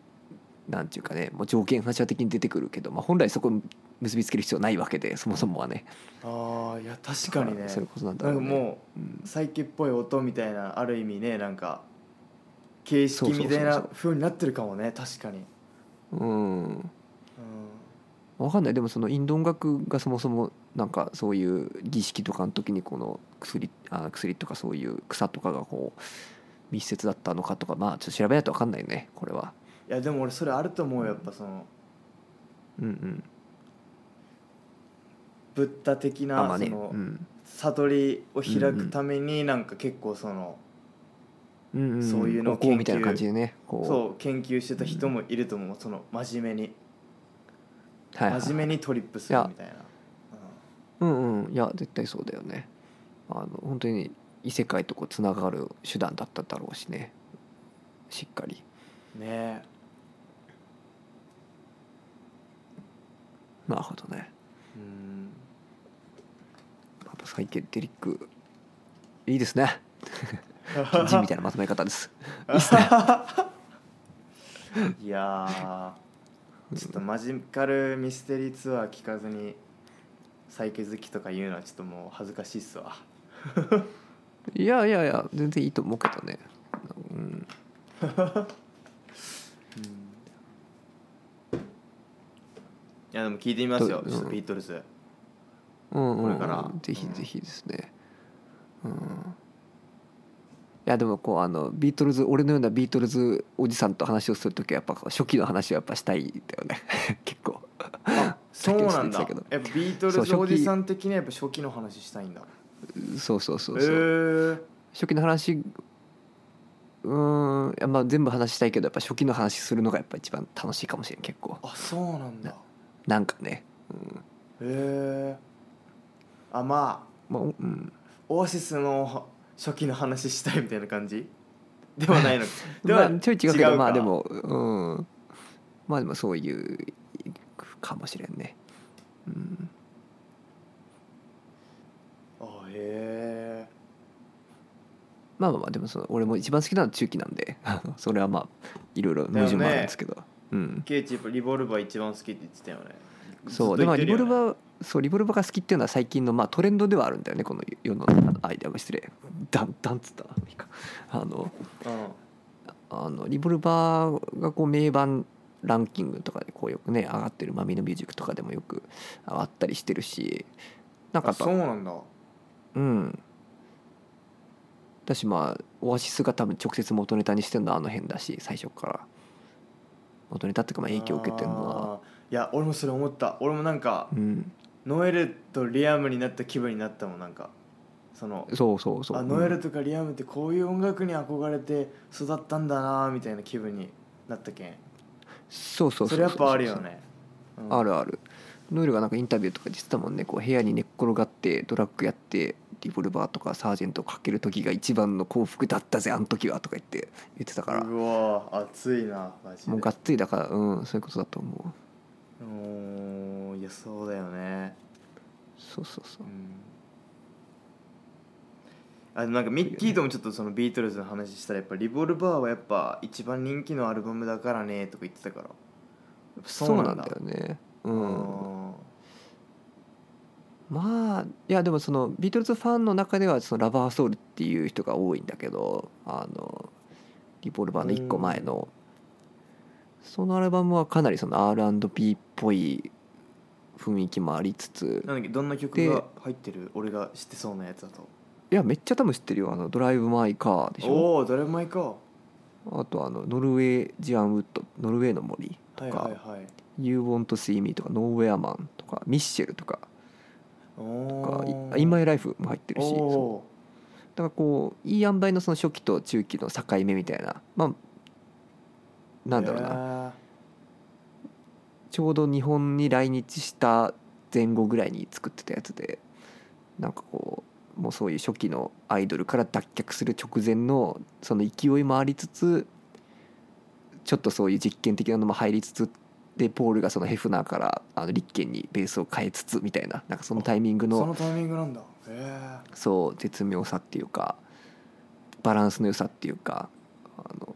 S2: なんていうかねもう条件反射的に出てくるけど、まあ、本来そこに結びつける必要ないわけでそもそもはね。
S1: ああいや確かにね。
S2: そういうことなんだ
S1: なん
S2: ろうね。
S1: かも
S2: う
S1: サイケっぽい音みたいなある意味ねなんか形式みたいな
S2: そう
S1: になってるかもね確かに、
S2: うん。
S1: うん、
S2: わかんない。でもそのインド音楽がそもそもなんかそういう儀式とかの時にこの薬あ薬とかそういう草とかがこう密接だったのかとかまあちょっと調べないとわかんないねこれは。い
S1: やでも俺それあると思うよやっぱその。
S2: うんうん
S1: ブッダ的な
S2: あまあね。
S1: その
S2: うん。
S1: 悟りを開くためになんか結構その
S2: うんうん
S1: そういうのを
S2: お香みたいな
S1: 研究
S2: 感じでねこう。
S1: そう研究してた人もいると思うその真面目に。
S2: はいはい
S1: 真面目にトリップするみたいな、
S2: うんうん。いや絶対そうだよね。あの本当に異世界とこうつながる手段だっただろうしね。しっかり。
S1: ね。
S2: なるほどね。
S1: うん。
S2: やっぱサイケデリックいいですね。字みたいなまとめ方です。いいっすね。
S1: いやーちょっとマジカルミステリーツアー聞かずにサイケ好きとか言うのはちょっともう恥ずかしいっすわ。
S2: いやいやいや全然いいと思うけどね。うん。
S1: いやでも聞いてみますよ。
S2: ど
S1: ちょっとビートルズ
S2: うんうん、
S1: これから。
S2: うんぜひぜひですね。うん。いやでもこうあのビートルズ俺のようなビートルズおじさんと話をする時はやっぱ初期の話はやっぱしたいんだよね。結構。
S1: そうなんだ。やっぱビートルズおじさん的にはやっぱ初期の話したいんだ。
S2: そうそうそう
S1: へ
S2: そう、
S1: ー。
S2: 初期の話うーんいやまあ全部話したいけどやっぱ初期の話するのがやっぱ一番楽しいかもしれん結構。
S1: あそうなんだ。
S2: なんかね、うん。
S1: へえあまあ
S2: まあうん、
S1: オアシスの初期の話したいみたいな感じ？ではないの？かでは
S2: まあちょい違うけど
S1: か。
S2: まあでもうん。まあでもそういうかもしれんね。うん。
S1: あへえ。
S2: まあまあまあでもその俺も一番好きなのは中期なんで それはまあいろいろ矛盾もあるんですけど、うん。
S1: ケイチやっぱリボルバー一番好きって言ってたよね
S2: そう。でもリボル
S1: ー
S2: バーそうリボルバーが好きっていうのは最近のまあトレンドではあるんだよねこの世の間が失礼。ダンダンっつったないいか。あのあのリボルバーがこう名盤ランキングとかでこうよくね上がってるマミのミュージックとかでもよく上がったりしてるしなんか
S1: そうなんだ。
S2: うん。だしまあオアシスが多分直接元ネタにしてるのはあの辺だし最初から。元ネタっていうかまあ影響を受けてるのは
S1: いや俺もそれ思った。俺もなんか
S2: うん。
S1: ノエルとリアムになった気分になったもんなんか。その
S2: そうそうそう。
S1: あノエルとかリアムってこういう音楽に憧れて育ったんだなみたいな気分になったけん。
S2: そうそうそう。
S1: それやっぱあるよね、うん。
S2: あるある。ノエルがなんかインタビューとかで言ってたもんね。こう部屋に寝っ転がってドラッグやってリボルバーとかサージェントをかける時が一番の幸福だったぜあの時はとか言って言ってたから。
S1: うわ熱いなマジで。
S2: もうがっつりだからうんそういうことだと思う
S1: おーいやそうだよね。
S2: そうそうそう。
S1: うん。あなんかミッキーともちょっとそのビートルズの話したらやっぱリボルバーはやっぱ一番人気のアルバムだからねとか言ってたから。
S2: そうなんだよね。うん。
S1: あ
S2: まあいやでもそのビートルズファンの中ではそのラバーソウルっていう人が多いんだけどあのリボルバーの1個前のそのアルバムはかなりその R&B っぽい雰囲気もありつつ
S1: ーなんだっけどんな曲が入ってる俺が知ってそうなやつだと。
S2: いやめっちゃ多分知ってるよ「あのドライブ・マイ・カー」でしょ。
S1: おおどれもいいか
S2: あとあの「ノルウェージアンウッド」「ノルウェーの森」とか
S1: はいはいはい「
S2: You Want to See Me」とか「ノーウェアマン」とか「ミッシェル」とか
S1: お
S2: とか
S1: ー「
S2: イン・マイ・ライフ」も入ってるしそう。
S1: お
S2: だからこういい塩梅のその初期と中期の境目みたいなまあなんだろうな。
S1: な
S2: ちょうど日本に来日した前後ぐらいに作ってたやつでなんかこうもうそういう初期のアイドルから脱却する直前のその勢いもありつつちょっとそういう実験的なのも入りつつでポールがそのヘフナーからあのリッケンにベースを変えつつみたいななんかそのタイミングの
S1: そのタイミングなんだ。
S2: そう絶妙さっていうかバランスの良さっていうかあの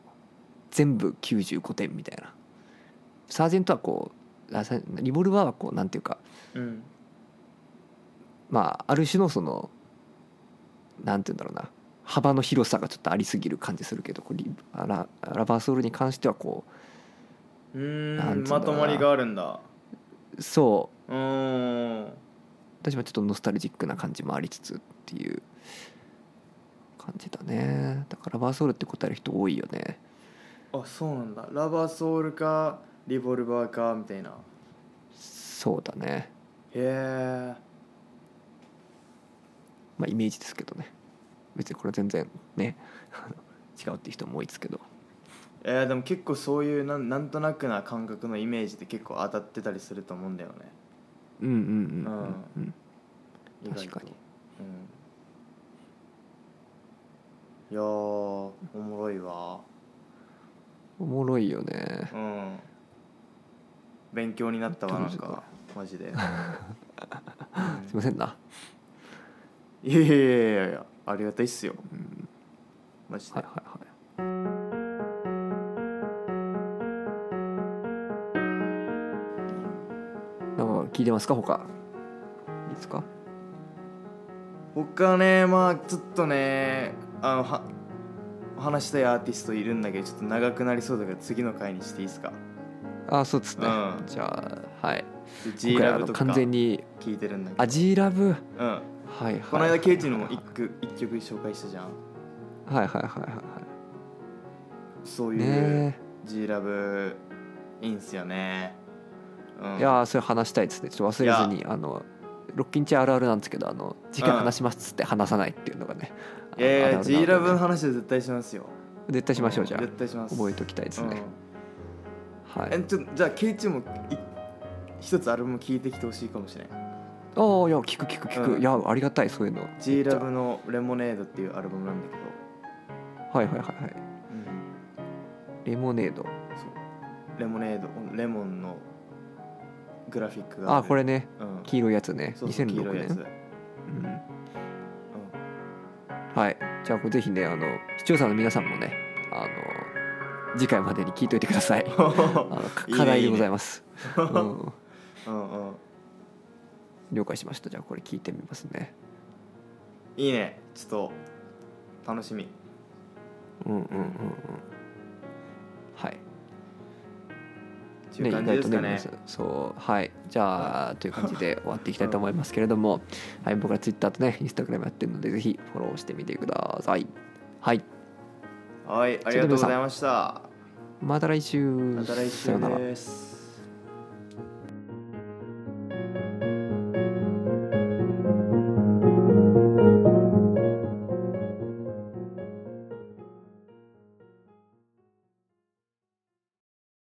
S2: 全部95点みたいな。サージェントはこうリボルバーはこうなんていうか
S1: うん。
S2: まあある種のそのなんていうんだろうな。幅の広さがちょっとありすぎる感じするけどララバーソウルに関してはこ
S1: う
S2: うん
S1: まとまりがあるんだ。
S2: うそう。
S1: うーん。
S2: 私もちょっとノスタルジックな感じもありつつっていう感じだね。だからラバーソウルって答える人多いよね
S1: あそうなんだ。ラバーソウルかリボルバーかみたいな。
S2: そうだね。
S1: へえ
S2: まあイメージですけどね。別にこれ全然ね 違うっていう人も多いですけど。
S1: えー、でも結構そういうなんなんとなくな感覚のイメージって結構当たってたりすると思うんだよね。
S2: うんうんうんうん。うん。確かに。
S1: うん。いやーおもろいわ
S2: おもろいよね。
S1: うん。勉強になったわなんか。マジで、
S2: すいませんな。
S1: いやいやいやいやいやありがたいっすよ。
S2: うん
S1: マジで、
S2: はいはいはい。なんか聞いてますか他？いいですか？
S1: 他ねまあちょっとねあのは話したいアーティストいるんだけどちょっと長くなりそうだから次の回にしていいですか？
S2: あそうですね、
S1: うん。
S2: じゃあはい。
S1: G ラブとか
S2: 完全に
S1: 聞いてるんだけど。
S2: あ G ラブ？はい
S1: うん
S2: はい
S1: この間ケイチにも一曲一曲紹介したじゃん。
S2: はいはいはいはいは
S1: そういう、G ラブいいんすよね、うん、
S2: えいやーそれ話したいですね。ちょっと忘れずにあのロッキンチあるあるなんですけどあの次回話しますっつって話さないっていうのがね
S1: いやいや G ラブの話は絶対しますよ。
S2: 絶対しましょうじゃあ。
S1: 絶対します。
S2: 覚えておきたいですね、はい。
S1: うん、えちょじゃあケイチもい一つアルバム聴いてきてほしいかもしれん。
S2: ああいや聞く聞く聞く、
S1: うん。
S2: いやありがたいそういうの。
S1: G ラブの「レモネード」っていうアルバムなんだけど、
S2: はいはいはいはい。
S1: うん、
S2: レモネード。
S1: そう。レモネードレモンのグラフィックが
S2: あこれね。
S1: うん、
S2: 黄色いやつね。
S1: そうそう黄色
S2: 2006
S1: いやつ、
S2: 年うん。はい。じゃあこれぜひねあの視聴者の皆さんもねあの次回までに聞いといてください。あのか
S1: いいね
S2: 課題でございます。
S1: うん
S2: うん、
S1: うんうん。
S2: 了解しました。じゃあこれ聞いてみますね。
S1: いいね。ちょっと楽しみ。
S2: うんうんうんうん。はい
S1: っていう感じですかね。
S2: 皆さんそうはいじゃあという感じで終わっていきたいと思いますけれども、はい、僕はツイッターとねインスタグラムやってるのでぜひフォローしてみてください。はい
S1: はいありがとうございました。
S2: また来週。
S1: また来週
S2: さよなら